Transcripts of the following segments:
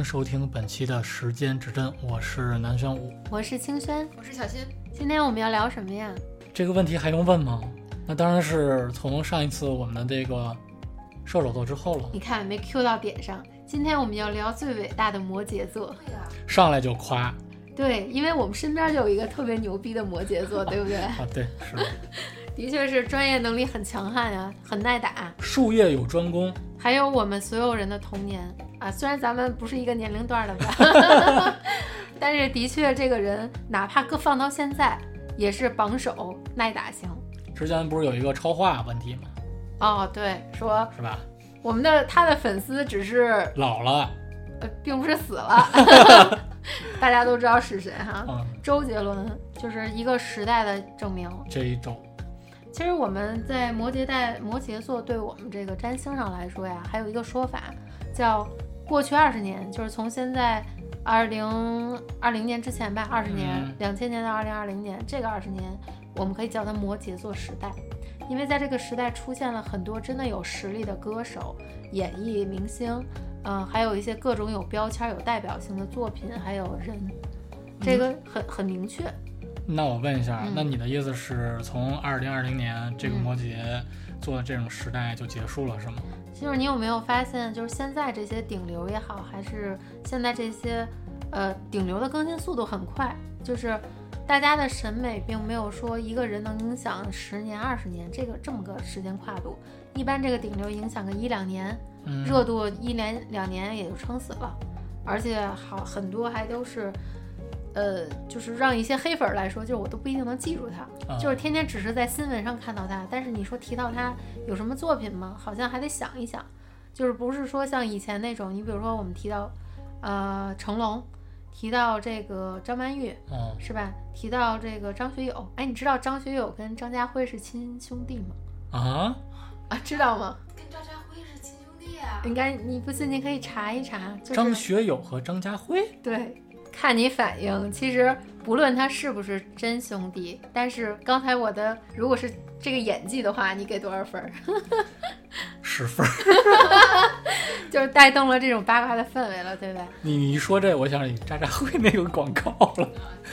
迎收听本期的时间指针，我是南玄武。我是清轩，我是小新。今天我们要聊什么呀？这个问题还用问吗？那当然是从上一次我们的这个射手座之后了，你看没 Q 到点上。今天我们要聊最伟大的摩羯座，对呀、上来就夸对，因为我们身边就有一个特别牛逼的摩羯座，对不对？啊，对，是的，的确是专业能力很强悍呀，很耐打，术业有专攻，还有我们所有人的童年啊。虽然咱们不是一个年龄段的吧，但是的确这个人哪怕搁放到现在，也是榜首耐打型。之前不是有一个超话问题吗？哦，对，说是吧？我们的他的粉丝只是老了，呃，并不是死了，大家都知道是谁哈。嗯，周杰伦就是一个时代的证明。这一周，其实我们在摩羯代摩羯座对我们这个占星上来说呀，还有一个说法叫过去二十年，就是从现在二零二零年之前吧，二十年嗯，两千年到二零二零年这个二十年，我们可以叫它摩羯座时代。因为在这个时代出现了很多真的有实力的歌手、演艺明星，嗯、还有一些各种有标签、有代表性的作品，还有人，这个很很明确。那我问一下，嗯那你的意思是从二零二零年这个嗯摩羯座的这种时代就结束了，是吗？就是你有没有发现，就是现在这些顶流也好，还是现在这些呃顶流的更新速度很快，就是大家的审美并没有说一个人能影响十年、二十年这个这么个时间跨度。一般这个顶流影响个一两年，嗯，热度一年两年也就撑死了，而且好很多还都是。呃，就是让一些黑粉来说，就是我都不一定能记住他，啊就是天天只是在新闻上看到他，但是你说提到他有什么作品吗？好像还得想一想，就是不是说像以前那种，你比如说我们提到，呃，成龙，提到这个张曼玉嗯，是吧？提到这个张学友，哎，你知道张学友跟张家辉是亲兄弟吗？啊，啊，知道吗？跟张家辉是亲兄弟啊。应该你不信，你可以查一查，就是张学友和张家辉，对，看你反应。其实不论他是不是真兄弟，但是刚才我的如果是这个演技的话，你给多少分儿？十分儿。就是带动了这种八卦的氛围了，对吧？你你一说这，我想起渣渣辉那个广告了。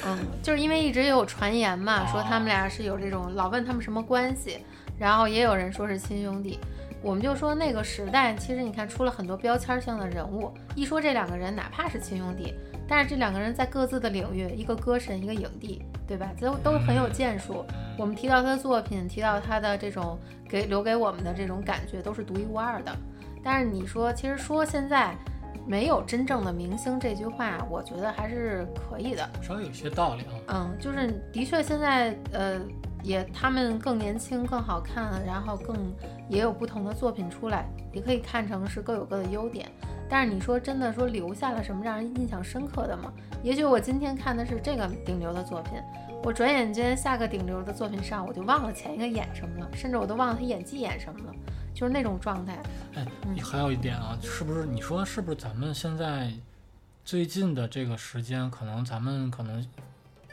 嗯，就是因为一直有传言嘛，哦说他们俩是有这种老问他们什么关系，然后也有人说是亲兄弟。我们就说那个时代，其实你看出了很多标签性的人物，一说这两个人，哪怕是亲兄弟，但是这两个人在各自的领域，一个歌神，一个影帝，对吧？都都很有建树。我们提到他的作品，提到他的这种给留给我们的这种感觉，都是独一无二的。但是你说，其实说现在没有真正的明星这句话，我觉得还是可以的。稍微有些道理啊。嗯，就是的确现在呃也他们更年轻、更好看，然后更也有不同的作品出来，也可以看成是各有各的优点。但是你说真的说留下了什么让人印象深刻的吗？也许我今天看的是这个顶流的作品，我转眼间下个顶流的作品上我就忘了前一个演什么了，甚至我都忘了他演技演什么了，就是那种状态。哎，嗯你还有一点啊，是不是你说是不是咱们现在最近的这个时间，可能咱们可能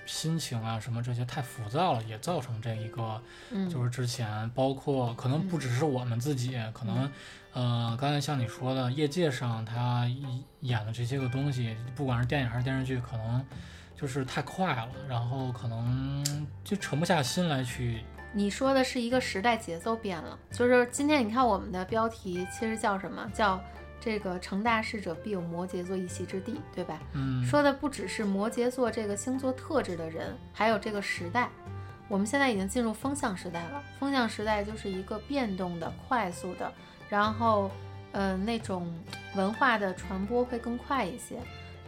心情啊什么这些太浮躁了，也造成这一个嗯，就是之前包括可能不只是我们自己，可能呃刚才像你说的，业界上他演的这些个东西，不管是电影还是电视剧，可能就是太快了，然后可能就沉不下心来去。你说的是一个时代节奏变了，就是今天你看我们的标题其实叫什么？叫这个成大事者必有摩羯座一席之地，对吧？嗯说的不只是摩羯座这个星座特质的人，还有这个时代。我们现在已经进入风向时代了，风向时代就是一个变动的、快速的，然后呃那种文化的传播会更快一些。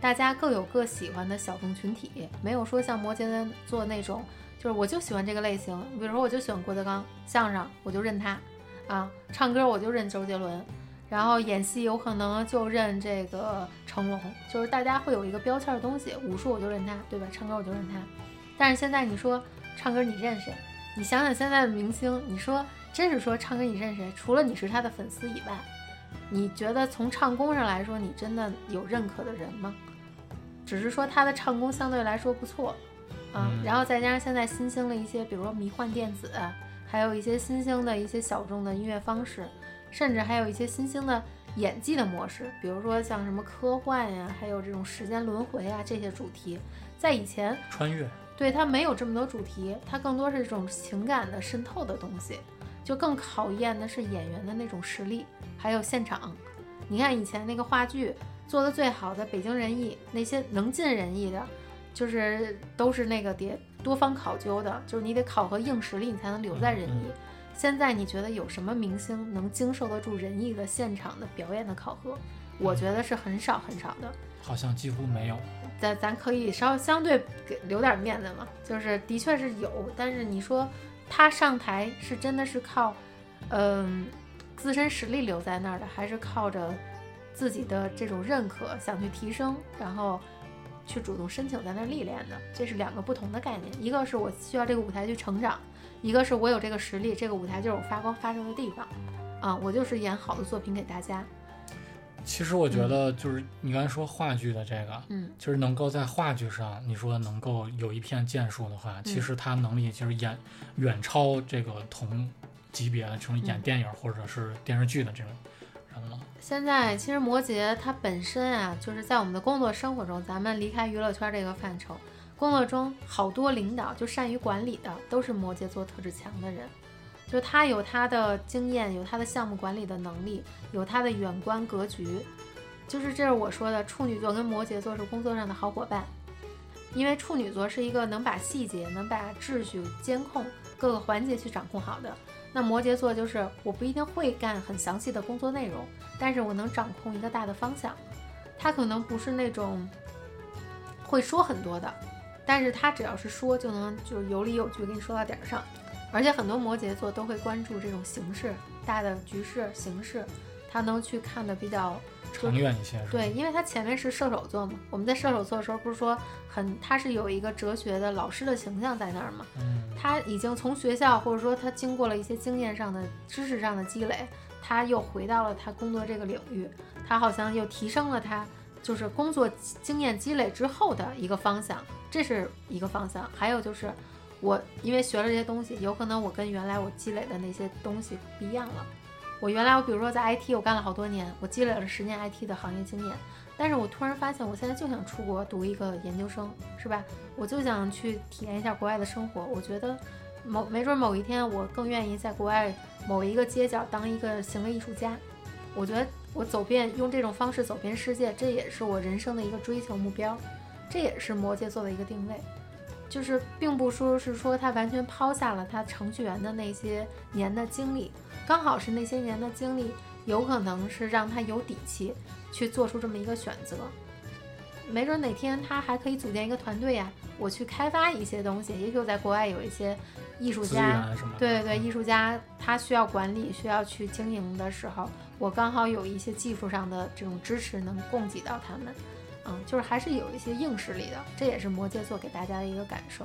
大家各有各喜欢的小众群体，没有说像摩羯座那种，就是我就喜欢这个类型。比如说，我就喜欢郭德纲，相声我就认他，啊，唱歌我就认周杰伦，然后演戏有可能就认这个成龙，就是大家会有一个标签的东西。武术我就认他，对吧？唱歌我就认他。但是现在你说唱歌你认谁？你想想现在的明星，你说真是说唱歌你认谁？除了你是他的粉丝以外，你觉得从唱功上来说，你真的有认可的人吗？只是说他的唱功相对来说不错，啊，嗯然后再加上现在新兴的一些，比如说迷幻电子，还有一些新兴的一些小众的音乐方式，甚至还有一些新兴的演技的模式，比如说像什么科幻呀，还有这种时间轮回啊这些主题，在以前穿越，对它没有这么多主题，它更多是这种情感的渗透的东西，就更考验的是演员的那种实力，还有现场。你看以前那个话剧做的最好的《北京人艺》，那些能尽人意的，就是都是那个得多方考究的，就是你得考核硬实力，你才能留在人艺。现在你觉得有什么明星能经受得住仁义的现场的表演的考核？我觉得是很少很少的。好像几乎没有。咱咱可以稍相对给留点面子嘛，就是的确是有，但是你说他上台是真的是靠，嗯，自身实力留在那儿的，还是靠着自己的这种认可想去提升，然后去主动申请在那儿历练的？这是两个不同的概念。一个是我需要这个舞台去成长，一个是我有这个实力，这个舞台就是我发光发热的地方，啊，我就是演好的作品给大家。其实我觉得，就是你刚才说话剧的这个，嗯，就是能够在话剧上，你说能够有一片建树的话，其实他能力其实远远超这个同级别的这种演电影或者是电视剧的这种人了。现在其实摩羯它本身啊，就是在我们的工作生活中，咱们离开娱乐圈这个范畴，工作中好多领导就善于管理的，都是摩羯座特质强的人。就他有他的经验，有他的项目管理的能力，有他的远观格局，就是这是我说的，处女座跟摩羯座是工作上的好伙伴，因为处女座是一个能把细节、能把秩序监控各个环节去掌控好的，那摩羯座就是我不一定会干很详细的工作内容，但是我能掌控一个大的方向。他可能不是那种会说很多的，但是他只要是说就能就有理有据给你说到点儿上。而且很多摩羯座都会关注这种形式、大的局势、形势，他能去看的比较长远一些。对，因为他前面是射手座嘛，我们在射手座的时候不是说很，他是有一个哲学的老师的形象在那儿嘛。嗯。他已经从学校或者说他经过了一些经验上的、知识上的积累，他又回到了他工作这个领域，他好像又提升了他就是工作经验积累之后的一个方向，这是一个方向。还有就是。我因为学了这些东西，有可能我跟原来我积累的那些东西不一样了。我原来我比如说在 IT 我干了好多年，我积累了十年 IT 的行业经验，但是我突然发现我现在就想出国读一个研究生，是吧？我就想去体验一下国外的生活。我觉得某没准某一天我更愿意在国外某一个街角当一个行为艺术家。我觉得我走遍用这种方式走遍世界，这也是我人生的一个追求目标，这也是摩羯座的一个定位。就是并不说是说他完全抛下了他程序员的那些年的经历，刚好是那些年的经历，有可能是让他有底气去做出这么一个选择。没准哪天他还可以组建一个团队呀，我去开发一些东西。也许我在国外有一些艺术家，对对对，艺术家他需要管理、需要去经营的时候，我刚好有一些技术上的这种支持能供给到他们。嗯，就是还是有一些硬实力的，这也是摩羯座给大家的一个感受。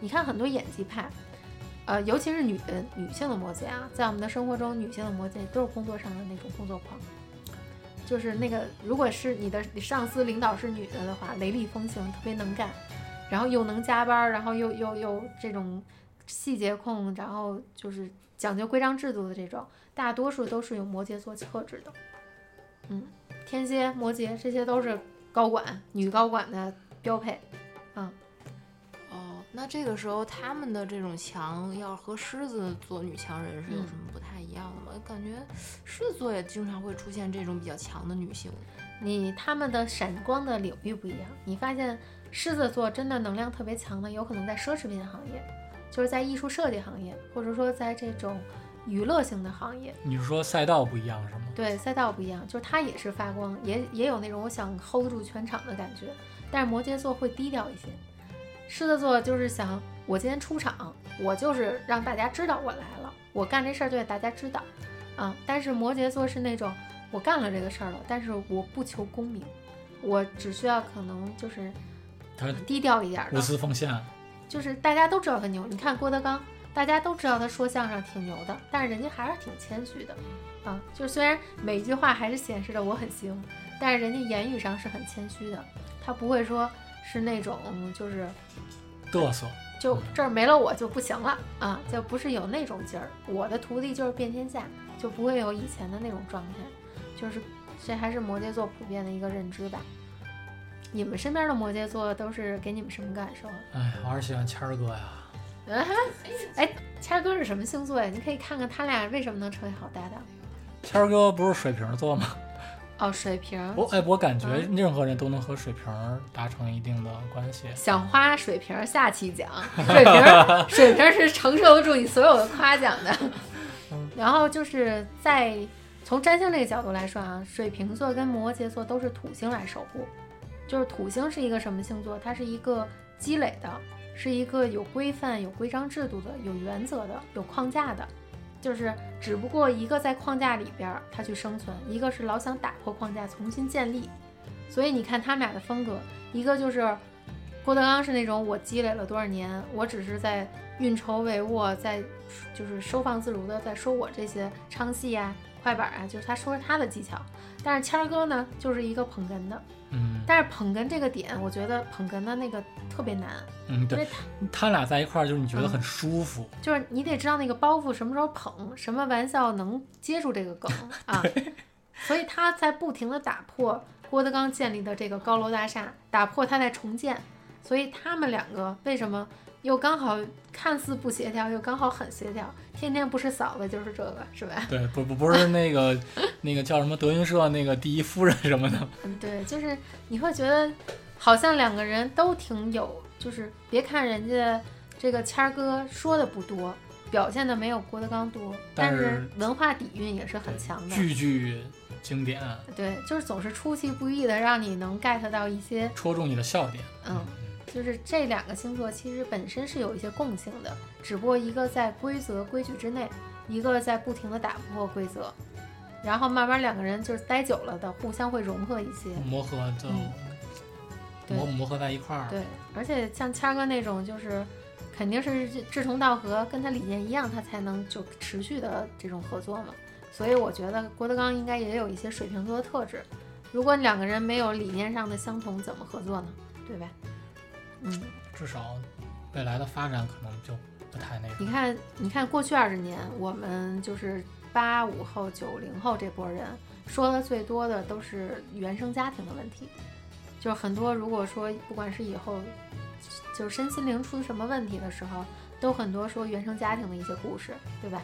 你看很多演技派，呃，尤其是女的女性的摩羯啊，在我们的生活中，女性的摩羯都是工作上的那种工作狂，就是那个如果是你的上司领导是女的的话，雷厉风行，特别能干，然后又能加班，然后又又又这种细节控，然后就是讲究规章制度的这种，大多数都是有摩羯座特质的。嗯，天蝎、摩羯这些都是。高管、女高管的标配，嗯，那这个时候他们的这种强，要和狮子座女强人是有什么不太一样的吗？感觉狮子座也经常会出现这种比较强的女性。你他们的闪光的领域不一样。你发现狮子座真的能量特别强的，有可能在奢侈品行业，就是在艺术设计行业，或者说在这种。娱乐性的行业，你是说赛道不一样是吗？对，赛道不一样，就是它也是发光，也也有那种我想 hold 住全场的感觉。但是摩羯座会低调一些，狮子座就是想我今天出场，我就是让大家知道我来了，我干这事儿就得大家知道啊。但是摩羯座是那种我干了这个事儿了，但是我不求功名，我只需要可能就是低调一点，无私奉献，就是大家都知道他牛。你看郭德纲。大家都知道他说相声挺牛的，但是人家还是挺谦虚的，啊，就虽然每一句话还是显示着我很行，但是人家言语上是很谦虚的，他不会说是那种就是嘚瑟，就这儿没了我就不行了啊，就不是有那种劲儿。我的徒弟就是遍天下，就不会有以前的那种状态，就是这还是摩羯座普遍的一个认知吧。你们身边的摩羯座都是给你们什么感受？哎，我还是喜欢谦儿哥呀。啊哈，哎，谦儿哥是什么星座呀？你可以看看他俩为什么能成为好搭档。谦儿哥不是水瓶座吗？哦，水瓶。我哎，我感觉任何人都能和水瓶达成一定的关系。想花水瓶下期讲，水瓶水瓶是承受得住你所有的夸奖的。然后就是在从占星这个角度来说啊，水瓶座跟摩羯座都是土星来守护。就是土星是一个什么星座？它是一个积累的，是一个有规范、有规章制度的、有原则的、有框架的。就是只不过一个在框架里边他去生存，一个是老想打破框架重新建立。所以你看他们俩的风格，一个就是郭德纲是那种我积累了多少年，我只是在运筹帷幄，在就是收放自如的在说我这些唱戏啊、快板啊，就是他说他的技巧。但是谦儿哥呢，就是一个捧哏的。嗯，但是捧哏这个点，我觉得捧哏的那个特别难。嗯，对，他俩在一块儿就是你觉得很舒服，就是你得知道那个包袱什么时候捧，什么玩笑能接住这个梗 啊。所以他在不停的打破郭德纲建立的这个高楼大厦，打破他在重建。所以他们两个为什么又刚好看似不协调，又刚好很协调？天天不是嫂子就是这个，是吧？对，不不不是那个那个叫什么德云社那个第一夫人什么的。嗯，对，就是你会觉得好像两个人都挺有，就是别看人家这个谦儿哥说的不多，表现的没有郭德纲多，但是文化底蕴也是很强的，句句经典。对，就是总是出其不意的让你能 get 到一些戳中你的笑点。嗯。就是这两个星座其实本身是有一些共性的，只不过一个在规则规矩之内，一个在不停的打破规则，然后慢慢两个人就是待久了的，互相会融合一些，磨合就磨磨合在一块儿。对，而且像谦哥那种，就是肯定是志同道合，跟他理念一样，他才能就持续的这种合作嘛。所以我觉得郭德纲应该也有一些水瓶座的特质。如果两个人没有理念上的相同，怎么合作呢？对吧？嗯，至少未来的发展可能就不太那个。你看，你看过去二十年，我们就是八五后、九零后这波人说的最多的都是原生家庭的问题，就是很多如果说不管是以后就是身心灵出什么问题的时候，都很多说原生家庭的一些故事，对吧？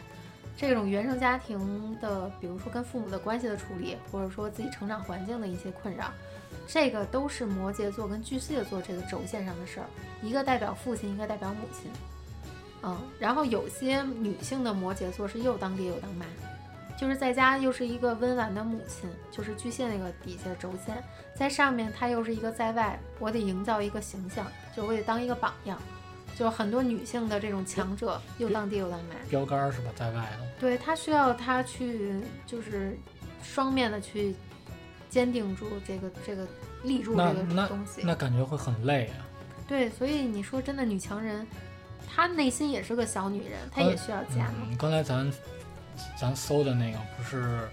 这种原生家庭的，比如说跟父母的关系的处理，或者说自己成长环境的一些困扰。这个都是摩羯座跟巨蟹座这个轴线上的事儿，一个代表父亲，一个代表母亲，嗯，然后有些女性的摩羯座是又当爹又当妈，就是在家又是一个温婉的母亲，就是巨蟹那个底下轴线，在上面她又是一个在外，我得营造一个形象，就我得当一个榜样，就很多女性的这种强者又当爹又当妈，标杆是吧，在外的，对她需要她去就是双面的去。坚定住这个这个立住这个东西，那感觉会很累啊。对，所以你说真的，女强人，她内心也是个小女人，她也需要家。嗯，刚才咱咱搜的那个不是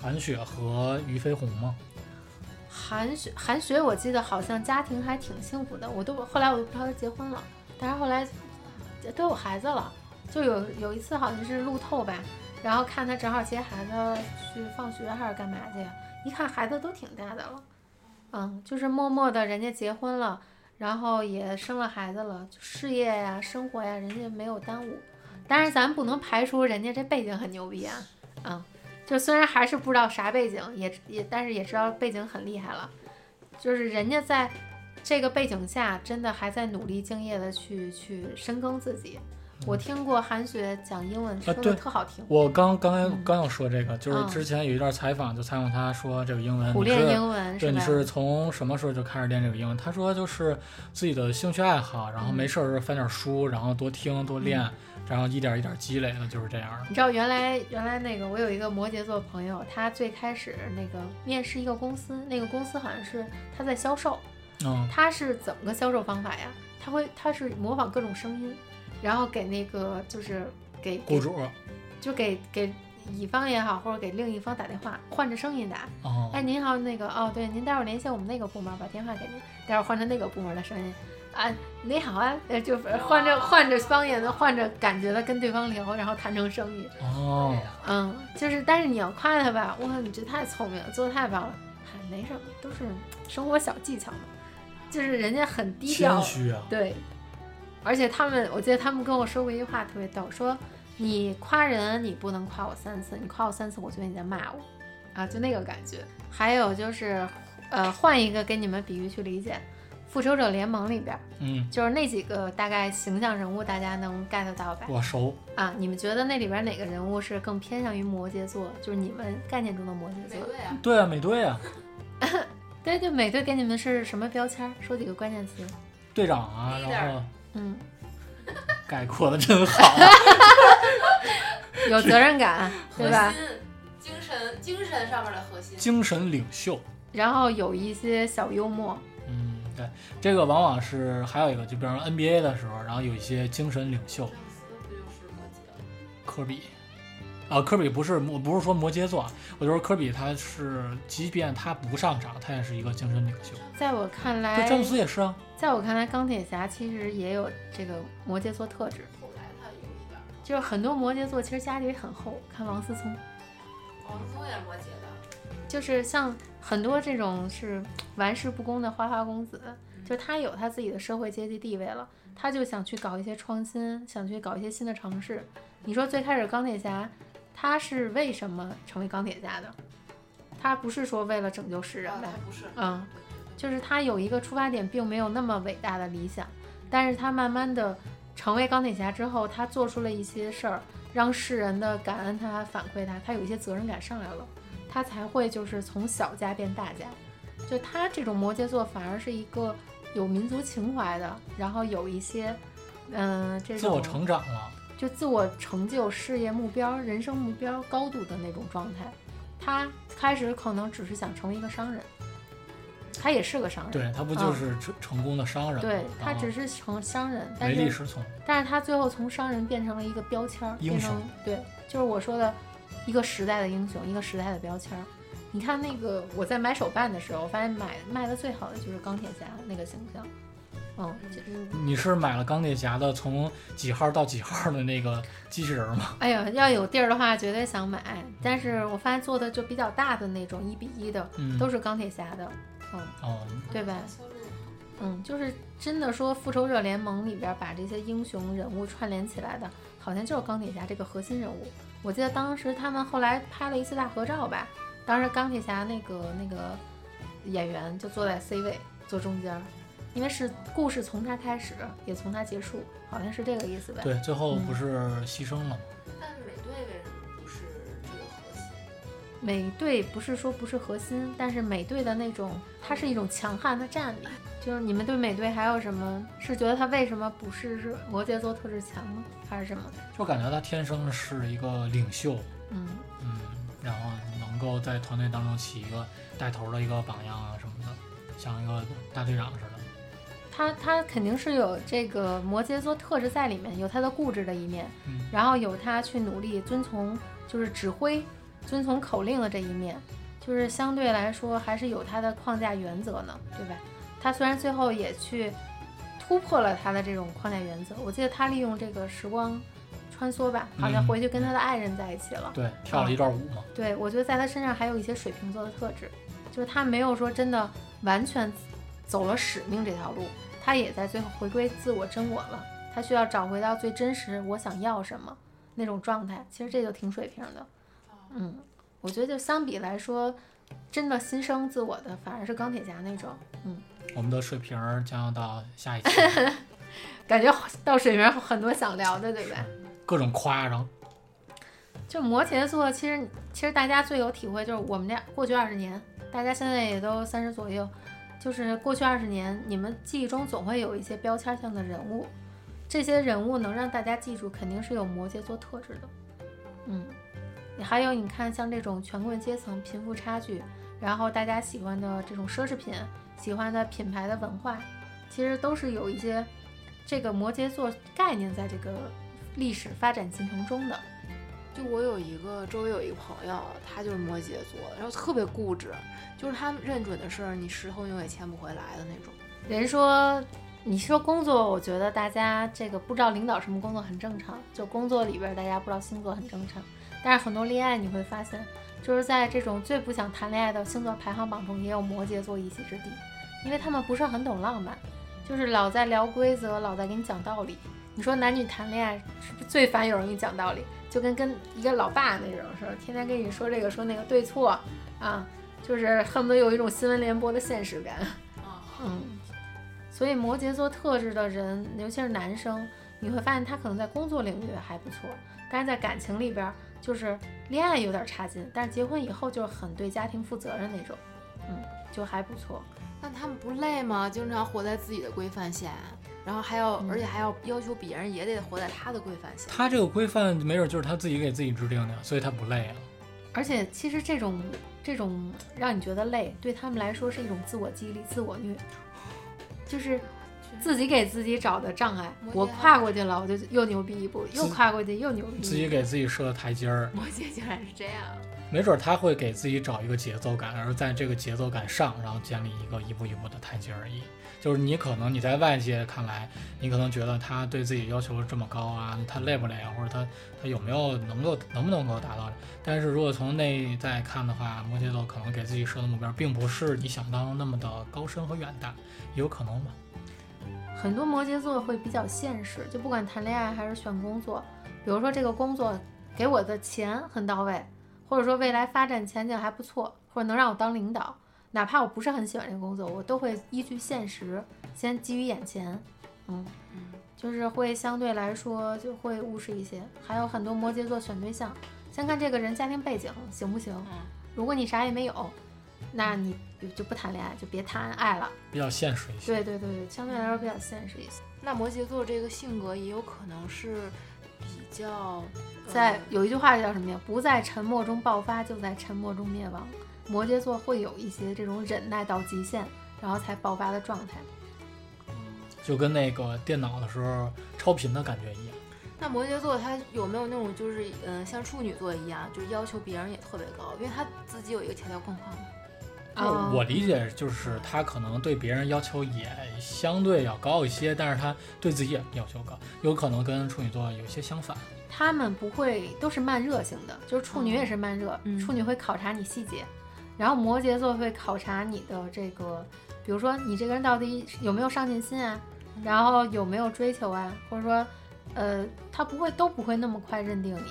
韩雪和俞飞鸿吗？韩雪韩雪，我记得好像家庭还挺幸福的，我都后来我都不知道她结婚了，但是后来都有孩子了。就有有一次好像是路透吧，然后看她正好接孩子去放学还是干嘛去。一看孩子都挺大的了，嗯，就是默默的，人家结婚了，然后也生了孩子了，事业呀、生活呀，人家没有耽误。但是咱不能排除人家这背景很牛逼啊，嗯，就虽然还是不知道啥背景，也也，但是也知道背景很厉害了。就是人家在这个背景下，真的还在努力敬业的去去深耕自己。我听过韩雪讲英文，说的特好听。我刚刚才刚要说这个，就是之前有一段采访，就采访他说这个英文，苦练英文，对，你是从什么时候就开始练这个英文？他说就是自己的兴趣爱好，然后没事儿时候翻点书，然后多听多练，然后一点一点积累的，就是这样。你知道原来原来那个我有一个摩羯座朋友，他最开始那个面试一个公司，那个公司好像是他在销售，嗯，他是怎么个销售方法呀？他会他是模仿各种声音。然后给那个就是给雇主，就给给乙方也好，或者给另一方打电话，换着声音打。哦，哎，您好，那个哦，对，您待会儿联系我们那个部门，把电话给您。待会儿换成那个部门的声音。啊，你好啊，呃，就换着换着方言的，换着感觉的跟对方聊，然后谈成生意。哦，嗯，就是，但是你要夸他吧，哇，你这太聪明了，做的太棒了。嗨，没什么，都是生活小技巧嘛。就是人家很低调谦，虚啊，对。而且他们，我记得他们跟我说过一句话特别逗，说你夸人，你不能夸我三次，你夸我三次，我觉得你在骂我，啊，就那个感觉。还有就是，呃，换一个给你们比喻去理解，《复仇者联盟》里边，嗯，就是那几个大概形象人物，大家能 get 到吧？我熟，啊，你们觉得那里边哪个人物是更偏向于摩羯座？就是你们概念中的摩羯座？对啊，对啊，美队啊，对对，美队给你们是什么标签？说几个关键词。队长啊，然后嗯，概括的真好，有责任感，对吧？核心精神精神上面的核心。精神领袖。然后有一些小幽默，嗯，对，这个往往是还有一个，就比方说 NBA 的时候，然后有一些精神领袖，詹姆斯不就是？科比，啊，科比不是我不是说摩羯座啊，我就说科比他是，即便他不上场，他也是一个精神领袖。在我看对，来，詹姆斯也是啊，在我看来，钢铁侠其实也有这个摩羯座特质，后来他有一点儿，就是很多摩羯座其实家里很厚。看王思聪，王思聪也是摩羯的，就是像很多这种是玩世不恭的花花公子，就他有他自己的社会阶级地位了，他就想去搞一些创新，想去搞一些新的尝试。你说最开始钢铁侠，他是为什么成为钢铁侠的？他不是说为了拯救世人呗啊他？不是，嗯，就是他有一个出发点，并没有那么伟大的理想，但是他慢慢的成为钢铁侠之后，他做出了一些事儿，让世人的感恩他、反馈他，他有一些责任感上来了，他才会就是从小家变大家。就他这种摩羯座，反而是一个有民族情怀的，然后有一些，嗯、这种自我成长了。就自我成就、事业目标、人生目标高度的那种状态。他开始可能只是想成为一个商人，他也是个商人，对他不就是成成功的商人？嗯对他只是成商人，但唯利是是从。但是他最后从商人变成了一个标签儿，英雄变成对，就是我说的一个时代的英雄，一个时代的标签儿。你看那个我在买手办的时候，我发现买卖的最好的就是钢铁侠那个形象，嗯，就你是买了钢铁侠的从几号到几号的那个机器人吗？哎呀，要有地儿的话，绝对想买。但是我发现做的就比较大的那种，一比一的，嗯，都是钢铁侠的，嗯哦，对吧？嗯，就是真的说，复仇者联盟里边把这些英雄人物串联起来的，好像就是钢铁侠这个核心人物。我记得当时他们后来拍了一次大合照吧，当时钢铁侠那个那个演员就坐在 C 位，坐中间儿，因为是故事从他开始，也从他结束，好像是这个意思呗。对，最后嗯不是牺牲了吗？但是美队为什么不是这个核心？美队不是说不是核心，但是美队的那种，它是一种强悍的战力。就是你们对美队还有什么？是觉得他为什么不是是摩羯座特质强吗？还是什么？就感觉他天生是一个领袖，嗯，嗯，然后能够在团队当中起一个带头的一个榜样啊什么的，像一个大队长似的。他他肯定是有这个摩羯座特质在里面，有他的固执的一面，嗯然后有他去努力遵从就是指挥、遵从口令的这一面，就是相对来说还是有他的框架原则呢，对吧？他虽然最后也去突破了他的这种框架原则，我记得他利用这个时光穿梭吧，好像嗯回去跟他的爱人在一起了。对，跳了一段舞嘛。对，我觉得在他身上还有一些水瓶座的特质，就是他没有说真的完全走了使命这条路，他也在最后回归自我真我了。他需要找回到最真实我想要什么那种状态，其实这就挺水平的。嗯，我觉得就相比来说，真的新生自我的反而是钢铁侠那种，嗯，我们的水平儿将要到下一期，感觉到水平很多想聊的，对不对？各种夸张。就摩羯座，其实其实大家最有体会就是我们这过去二十年，大家现在也都三十左右，就是过去二十年，你们记忆中总会有一些标签性的人物，这些人物能让大家记住，肯定是有摩羯座特质的。嗯，还有你看，像这种权贵阶层、贫富差距，然后大家喜欢的这种奢侈品、喜欢的品牌的文化，其实都是有一些这个摩羯座概念在这个历史发展进程中的。就我有一个周围有一个朋友，他就是摩羯座，然后特别固执，就是他认准的事儿，你石头永远牵不回来的那种。人说你说工作，我觉得大家这个不知道领导什么工作很正常，就工作里边大家不知道星座很正常。但是很多恋爱你会发现，就是在这种最不想谈恋爱的星座排行榜中，也有摩羯座一席之地，因为他们不是很懂浪漫，就是老在聊规则，老在给你讲道理。你说男女谈恋爱是不是最烦有人给你讲道理？就跟跟一个老爸那种似的，天天跟你说这个说那个对错啊，就是恨不得有一种新闻联播的现实感。嗯，所以摩羯座特质的人，尤其是男生，你会发现他可能在工作领域还不错，但是在感情里边就是恋爱有点差劲，但是结婚以后就是很对家庭负责任那种，嗯，就还不错。那他们不累吗？经常活在自己的规范下，然后还要，嗯而且还要要求别人也得活在他的规范下。他这个规范没准就是他自己给自己制定的，所以他不累啊。而且其实这种这种让你觉得累，对他们来说是一种自我激励、自我虐，就是自己给自己找的障碍。我跨过去了，我就又牛逼一步；又跨过去又牛逼。自己给自己设的台阶儿，摩羯竟然是这样，没准他会给自己找一个节奏感，而在这个节奏感上，然后建立一个一步一步的台阶而已。就是你可能你在外界看来，你可能觉得他对自己要求这么高啊，他累不累啊，或者他他有没有能够能不能够达到？但是如果从内在看的话，摩羯座可能给自己设的目标，并不是你想当那么的高深和远大，有可能吗。很多摩羯座会比较现实，就不管谈恋爱还是选工作，比如说这个工作给我的钱很到位，或者说未来发展前景还不错，或者能让我当领导，哪怕我不是很喜欢这个工作，我都会依据现实先基于眼前，嗯，嗯，就是会相对来说就会务实一些。还有很多摩羯座选对象，先看这个人家庭背景行不行，嗯如果你啥也没有，那你就就不谈恋爱，就别谈爱了。比较现实一些。对对对对，相对来说比较现实一些。那摩羯座这个性格也有可能是比较在呃有一句话叫什么呀？不在沉默中爆发，就在沉默中灭亡。摩羯座会有一些这种忍耐到极限，然后才爆发的状态。就跟那个电脑的时候超频的感觉一样。那摩羯座他有没有那种就是嗯、呃像处女座一样，就是要求别人也特别高，因为他自己有一个条条框框的。啊我理解就是他可能对别人要求也相对要高一些，但是他对自己也要求高，有可能跟处女座有些相反。他们不会都是慢热型的，就是处女也是慢热，嗯处女会考察你细节，然后摩羯座会考察你的这个，比如说你这个人到底有没有上进心啊，然后有没有追求啊，或者说，呃，他不会都不会那么快认定你，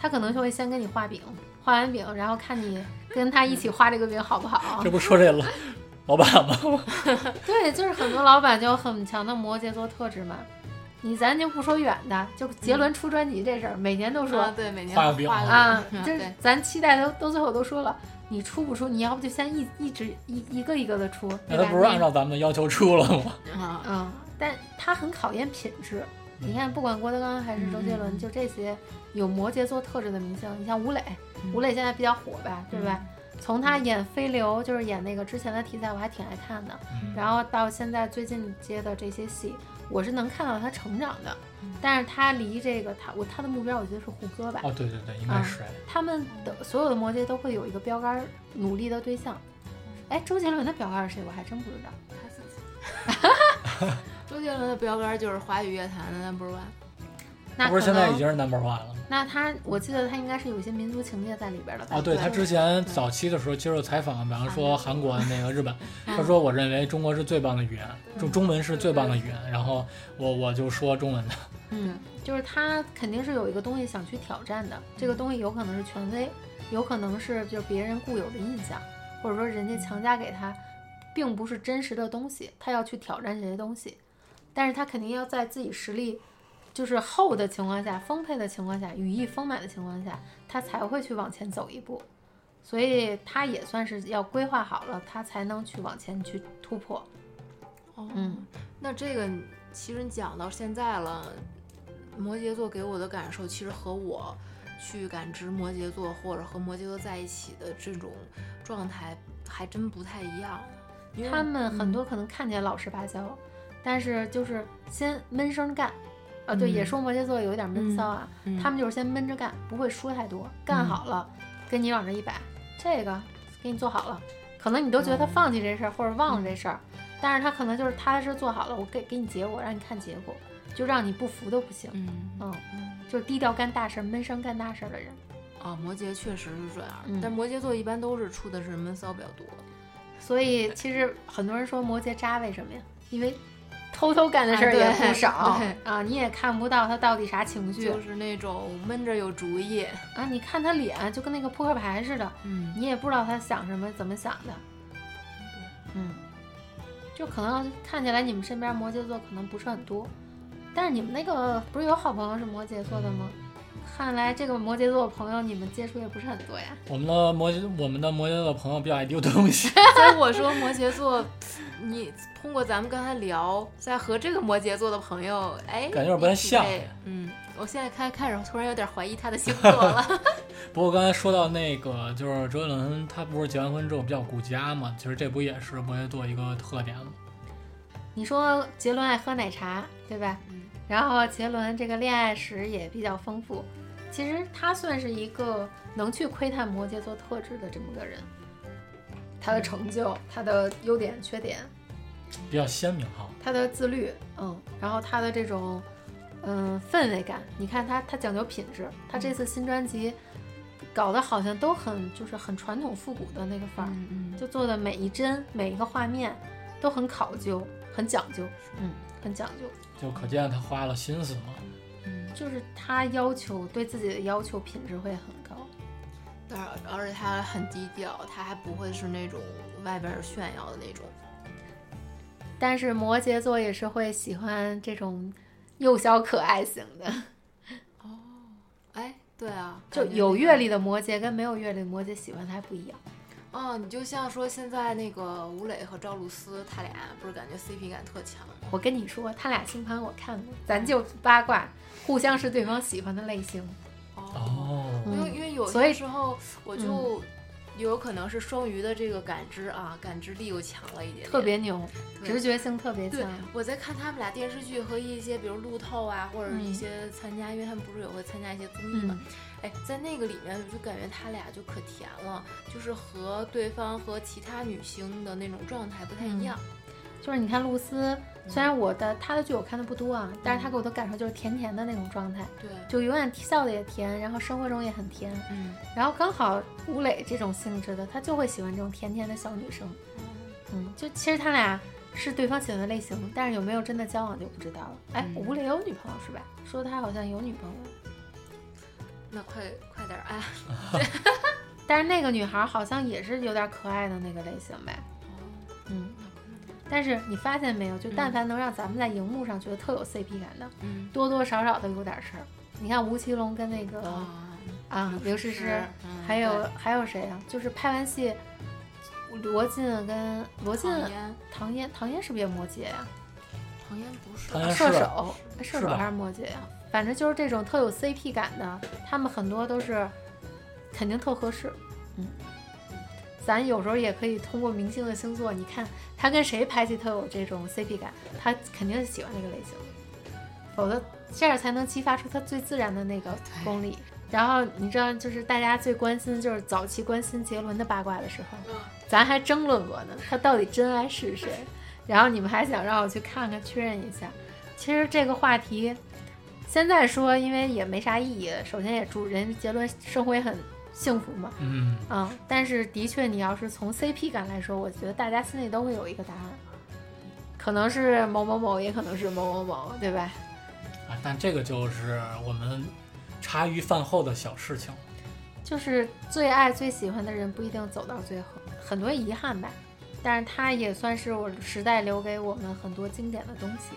他可能就会先跟你画饼，画完饼，然后看你跟他一起画这个饼好不好这。不说这老 老板吗？对，就是很多老板就有很强的摩羯座特质嘛。你咱就不说远的，就杰伦出专辑这事儿，每年都说啊，对，每年画个饼画个啊，饼就是，咱期待都都最后都说了，你出不出？你要不就先一一直一一个一个的出，那他不是按照咱们的要求出了吗？啊，嗯，但他很考验品质。你看，不管郭德纲还是周杰伦，就这些有摩羯座特质的明星，你像吴磊，嗯吴磊现在比较火吧，对吧？从他演飞流，就是演那个之前的题材，我还挺爱看的。嗯然后到现在最近接的这些戏，我是能看到他成长的嗯。但是他离这个他我他的目标，我觉得是胡歌吧。哦，对对对，应该是哎。他们的所有的摩羯都会有一个标杆儿努力的对象。哎，周杰伦的标杆儿是谁？我还真不知道。他自己。周杰伦的标杆就是华语乐坛的 number one。那不是现在已经是 number one 了吗？那他，我记得他应该是有一些民族情节在里边的吧？哦，对他之前早期的时候接受采访，比方说韩国、那个日本，他说我认为中国是最棒的语言，中中文是最棒的语言，然后我我就说中文的。嗯，就是他肯定是有一个东西想去挑战的，这个东西有可能是权威，有可能是就是别人固有的印象，或者说人家强加给他，并不是真实的东西，他要去挑战这些东西，但是他肯定要在自己实力就是厚的情况下、丰沛的情况下、羽翼丰满的情况下，他才会去往前走一步，所以他也算是要规划好了，他才能去往前去突破。哦，嗯，那这个其实讲到现在了，摩羯座给我的感受，其实和我去感知摩羯座或者和摩羯座在一起的这种状态还真不太一样。他们很嗯多可能看起来老实巴交，但是就是先闷声干。啊，对，嗯也说摩羯座有一点闷骚啊，嗯他们就是先闷着干，不会说太多，干好了，跟你往这一摆，这个给你做好了，可能你都觉得他嗯放弃这事儿或者忘了这事儿，但是他可能就是踏踏实实做好了，我给给你结果，让你看结果，就让你不服都不行。嗯就是低调干大事儿、闷声干大事儿的人。啊，摩羯确实是这样，嗯但摩羯座一般都是出的是闷骚比较多。所以其实很多人说摩羯渣，为什么呀？因为偷偷干的事儿啊也对不少 对啊，你也看不到他到底啥情绪就是那种闷着有主意。啊。你看他脸就跟那个扑克牌似的，嗯，你也不知道他想什么，怎么想的。嗯，就可能看起来你们身边摩羯座可能不是很多，但是你们那个不是有好朋友是摩羯座的吗？看来这个摩羯座的朋友你们接触也不是很多呀。我们的摩羯，我们的摩羯座的朋友比较爱丢东西。所以我说摩羯座，你通过咱们刚才聊，在和这个摩羯座的朋友，哎，感觉有点不太像配嗯，我现在开开始突然有点怀疑他的星座 了。不过刚才说到那个，就是周杰伦他不是结完婚之后比较顾家嘛？其实这不也是摩羯座一个特点吗？你说杰伦爱喝奶茶，对吧？嗯然后杰伦这个恋爱史也比较丰富，其实他算是一个能去窥探摩羯座特质的这么个人。他的成就，他的优点、缺点，比较鲜明哈。他的自律，嗯，然后他的这种，嗯，氛围感。你看他，他讲究品质，他这次新专辑搞得好像都很就是很传统复古的那个范儿，嗯就做的每一帧、每一个画面都很考究、很讲究，嗯，很讲究。就可见他花了心思嘛。嗯，就是他要求对自己的要求品质会很高。但是而且他很低调，他还不会是那种外边炫耀的那种。但是摩羯座也是会喜欢这种幼小可爱型的，哦哎，对啊，就有阅历的摩羯跟没有阅历的摩羯喜欢他还不一样。哦，你就像说现在那个吴磊和赵露思，他俩不是感觉 CP 感特强吗？我跟你说，他俩星盘我看过，咱就八卦，互相是对方喜欢的类型。哦，因为因为有所以些时候我就有可能是双鱼的这个感知啊，感知力又强了一点点，特别牛，直觉性特别强。，我在看他们俩电视剧和一些比如路透啊，或者是一嗯些参加，因为他们不是也会参加一些综艺嘛嗯，，哎，在那个里面我就感觉他俩就可甜了，就是和对方和其他女星的那种状态不太一样。就是你看露丝，虽然我的她的剧我看的不多啊，但是她嗯给我的感受就是甜甜的那种状态，对，就永远笑的也甜，然后生活中也很甜。嗯，然后刚好吴磊这种性质的，他就会喜欢这种甜甜的小女生。嗯，就其实他俩是对方喜欢的类型，但是有没有真的交往就不知道了。哎，嗯吴磊有女朋友是吧？说他好像有女朋友，那快快点儿哎，但是那个女孩好像也是有点可爱的那个类型呗。嗯，但是你发现没有，就但凡能让咱们在荧幕上觉得特有 CP 感的，嗯多多少少都有点事儿。你看吴奇隆跟那个啊，啊刘诗诗，嗯还有对还有谁啊？就是拍完戏，罗晋跟罗晋、唐嫣，唐嫣，唐嫣是不是也摩羯呀、唐嫣不是射手，哎射手还是摩羯呀、反正就是这种特有 CP 感的，他们很多都是肯定特合适。嗯，咱有时候也可以通过明星的星座，你看他跟谁拍戏特有这种 CP 感，他肯定是喜欢那个类型，否则这样才能激发出他最自然的那个功力。然后你知道，就是大家最关心，就是早期关心杰伦的八卦的时候，嗯咱还争论过呢，他到底真爱是谁？然后你们还想让我去看看确认一下。其实这个话题现在说，因为也没啥意义。首先也祝人杰伦生活也很幸福嘛，嗯，嗯。但是的确，你要是从 CP 感来说，我觉得大家心里都会有一个答案，可能是某某某，也可能是某某某，对吧？啊，但这个就是我们茶余饭后的小事情。就是最爱最喜欢的人不一定走到最后，很多遗憾吧。但是它也算是我时代留给我们很多经典的东西，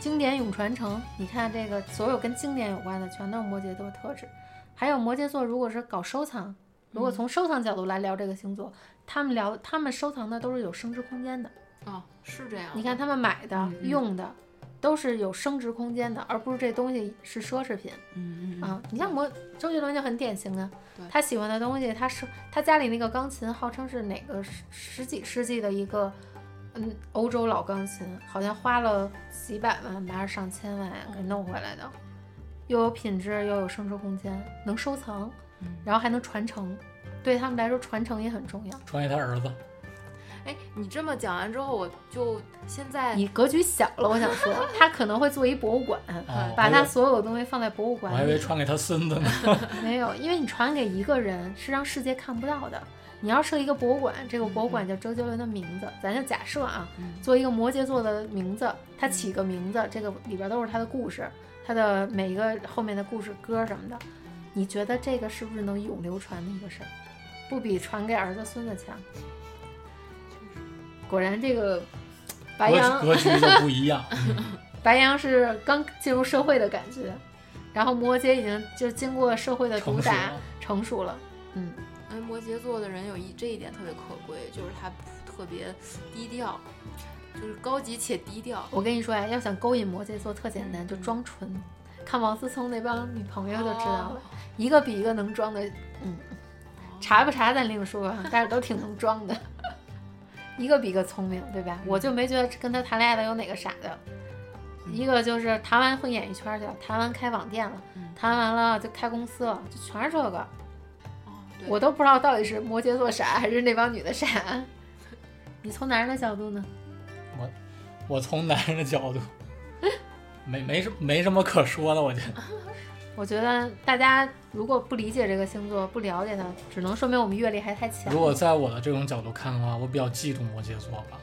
经典永传承。你看这个，所有跟经典有关的，全都是摩羯座特质。还有摩羯座，如果是搞收藏，如果从收藏角度来聊这个星座，他们聊他们收藏的都是有升值空间的。哦，是这样。你看他们买的、用的，都是有升值空间的，而不是这东西是奢侈品。嗯嗯啊，你像摩周杰伦就很典型啊，他喜欢的东西，他是他家里那个钢琴，号称是哪个十十几世纪的一个嗯欧洲老钢琴，好像花了几百万，还是上千万给弄回来的，又有品质，又有升值空间，能收藏，嗯然后还能传承，对他们来说传承也很重要。传给他儿子，哎，你这么讲完之后，我就现在你格局小了，我想说，他可能会做一博物馆，哦把他所有的东西放在博物馆我还以。为传给他孙子呢。没有，因为你传给一个人是让世界看不到的。你要设一个博物馆，这个博物馆叫周杰伦的名字，咱就假设啊，嗯做一个摩羯座的名字，他起个名字，这个里边都是他的故事，他的每一个后面的故事歌什么的，你觉得这个是不是能永流传的一个事儿？不比传给儿子孙子强？果然，这个白羊格局就不一样。嗯 白羊是刚进入社会的感觉，然后摩羯已经就经过社会的毒打成熟了，成熟了。嗯，哎，摩羯座的人有一这一点特别可贵，就是他特别低调，就是高级且低调。我跟你说呀，要想勾引摩羯座特简单，就装纯。看王思聪那帮女朋友就知道了，哦一个比一个能装的，嗯，查不查咱另说啊，但是都挺能装的，一个比一个聪明，对吧？我就没觉得跟他谈恋爱的有哪个傻的，一个就是谈完混演艺圈去了，谈完开网店了，嗯谈完了就开公司了，就全是这个。哦，我都不知道到底是摩羯座傻还是那帮女的傻。你从男人的角度呢？我从男人的角度，没没什没什么可说的，我觉得。我觉得大家如果不理解这个星座，不了解它，只能说明我们阅历还太浅如。果在我的这种角度看的话，我比较嫉妒摩羯座吧。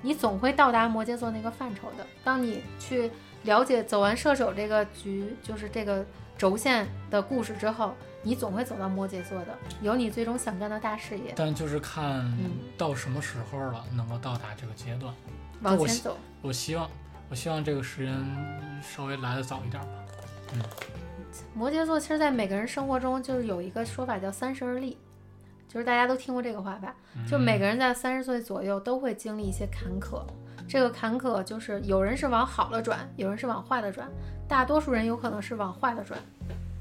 你总会到达摩羯座那个范畴的。当你去了解走完射手这个局，就是这个轴线的故事之后，你总会走到摩羯座的，有你最终想干的大事业，但就是看嗯到什么时候了，能够到达这个阶段。往前走。我希望，我希望这个时间稍微来的早一点吧。嗯摩羯座其实，在每个人生活中，就是有一个说法叫“三十而立”，就是大家都听过这个话吧？就每个人在三十岁左右都会经历一些坎坷，这个坎坷就是有人是往好了转，有人是往坏的转，大多数人有可能是往坏的转，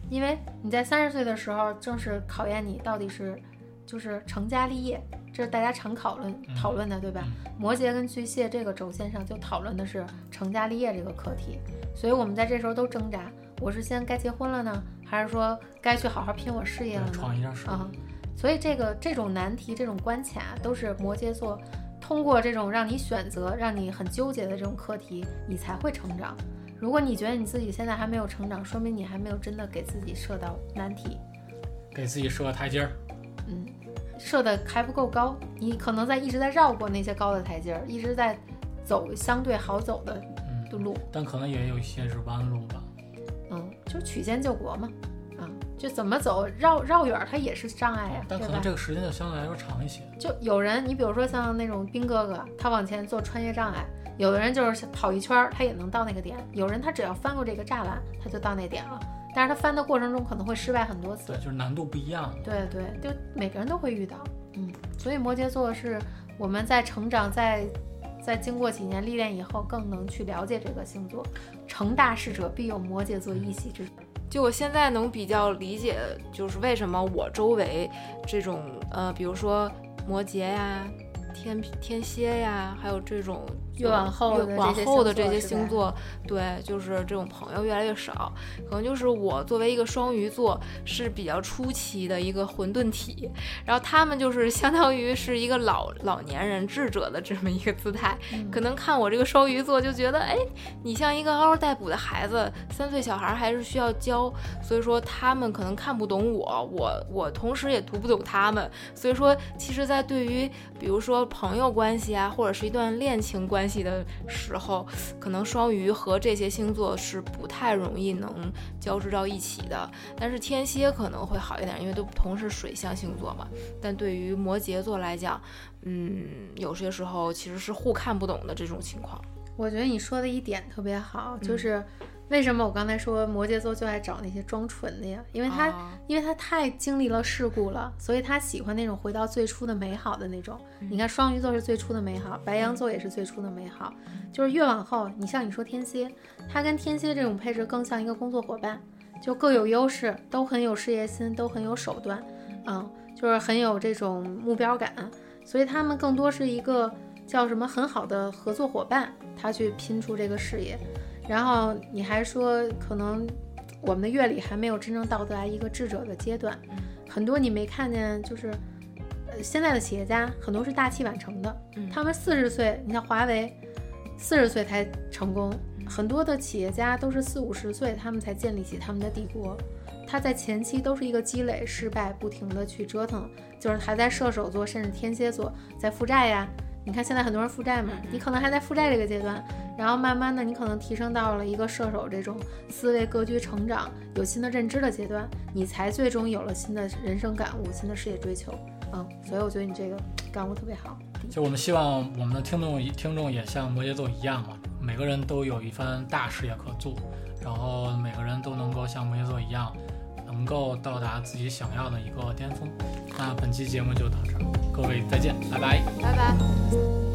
因为你在三十岁的时候，正是考验你到底是就是成家立业，这是大家常讨论嗯讨论的，对吧？摩羯跟巨蟹这个轴线上就讨论的是成家立业这个课题，所以我们在这时候都挣扎，我是先该结婚了呢，还是说该去好好拼我事业了呢？闯一下事业。啊，所以这个这种难题、这种关卡，都是摩羯座通过这种让你选择、让你很纠结的这种课题，你才会成长。如果你觉得你自己现在还没有成长，说明你还没有真的给自己设到难题，给自己设个台阶儿。嗯，设的还不够高，你可能在一直在绕过那些高的台阶儿，一直在走相对好走的嗯，路，但可能也有一些是弯路吧。嗯，就曲线救国嘛，啊，就怎么走绕绕远儿，它也是障碍呀、但可能？这个时间就相对来说长一些。就有人，你比如说像那种兵哥哥，他往前做穿越障碍；有的人就是跑一圈儿，他也能到那个点；有人他只要翻过这个栅栏，他就到那点了。但是他翻的过程中可能会失败很多次对，。就是难度不一样。对对，就每个人都会遇到，嗯，所以摩羯座是我们在成长，在在经过几年历练以后，更能去了解这个星座。成大事者必有摩羯座一席之地。就我现在能比较理解，就是为什么我周围这种呃，比如说摩羯呀、天天蝎呀，还有这种越往后越往后的这些星座对，就是这种朋友越来越少。可能就是我作为一个双鱼座是比较初期的一个混沌体，然后他们就是相当于是一个老老年人智者的这么一个姿态。嗯可能看我这个双鱼座就觉得，哎，你像一个嗷嗷待哺的孩子，三岁小孩还是需要教，所以说他们可能看不懂我，我我同时也读不懂他们，所以说其实，在对于比如说朋友关系啊，或者是一段恋情关系的时候，可能双鱼和这些星座是不太容易能交织到一起的，但是天蝎可能会好一点，因为都同是水象星座嘛。但对于摩羯座来讲，嗯，有些时候其实是互看不懂的这种情况。我觉得你说的一点特别好，就嗯是为什么我刚才说摩羯座就爱找那些装纯的呀？因为他、啊因为他太经历了事故了，所以他喜欢那种回到最初的美好的那种。嗯你看双鱼座是最初的美好，白羊座也是最初的美好，就是越往后，你像你说天蝎，他跟天蝎这种配置更像一个工作伙伴，就各有优势，都很有事业心，都很有手段，嗯，就是很有这种目标感，所以他们更多是一个叫什么很好的合作伙伴，他去拼出这个事业。然后你还说可能我们的阅历还没有真正到达一个智者的阶段，很多你没看见，就是呃现在的企业家很多是大器晚成的，嗯他们四十岁，你像华为，四十岁才成功，很多的企业家都是四五十岁，他们才建立起他们的帝国。他在前期都是一个积累、失败，不停的去折腾，就是还在射手座甚至天蝎座在负债呀。你看现在很多人负债嘛，你可能还在负债这个阶段，然后慢慢的你可能提升到了一个射手这种思维格局成长、有新的认知的阶段，你才最终有了新的人生感悟、新的事业追求。嗯，所以我觉得你这个感悟特别好。就我们希望我们的听众听众也像摩羯座一样嘛，每个人都有一番大事业可做，然后每个人都能够像摩羯座一样，能够到达自己想要的一个巅峰。那本期节目就到这儿，各位再见，拜拜。拜拜。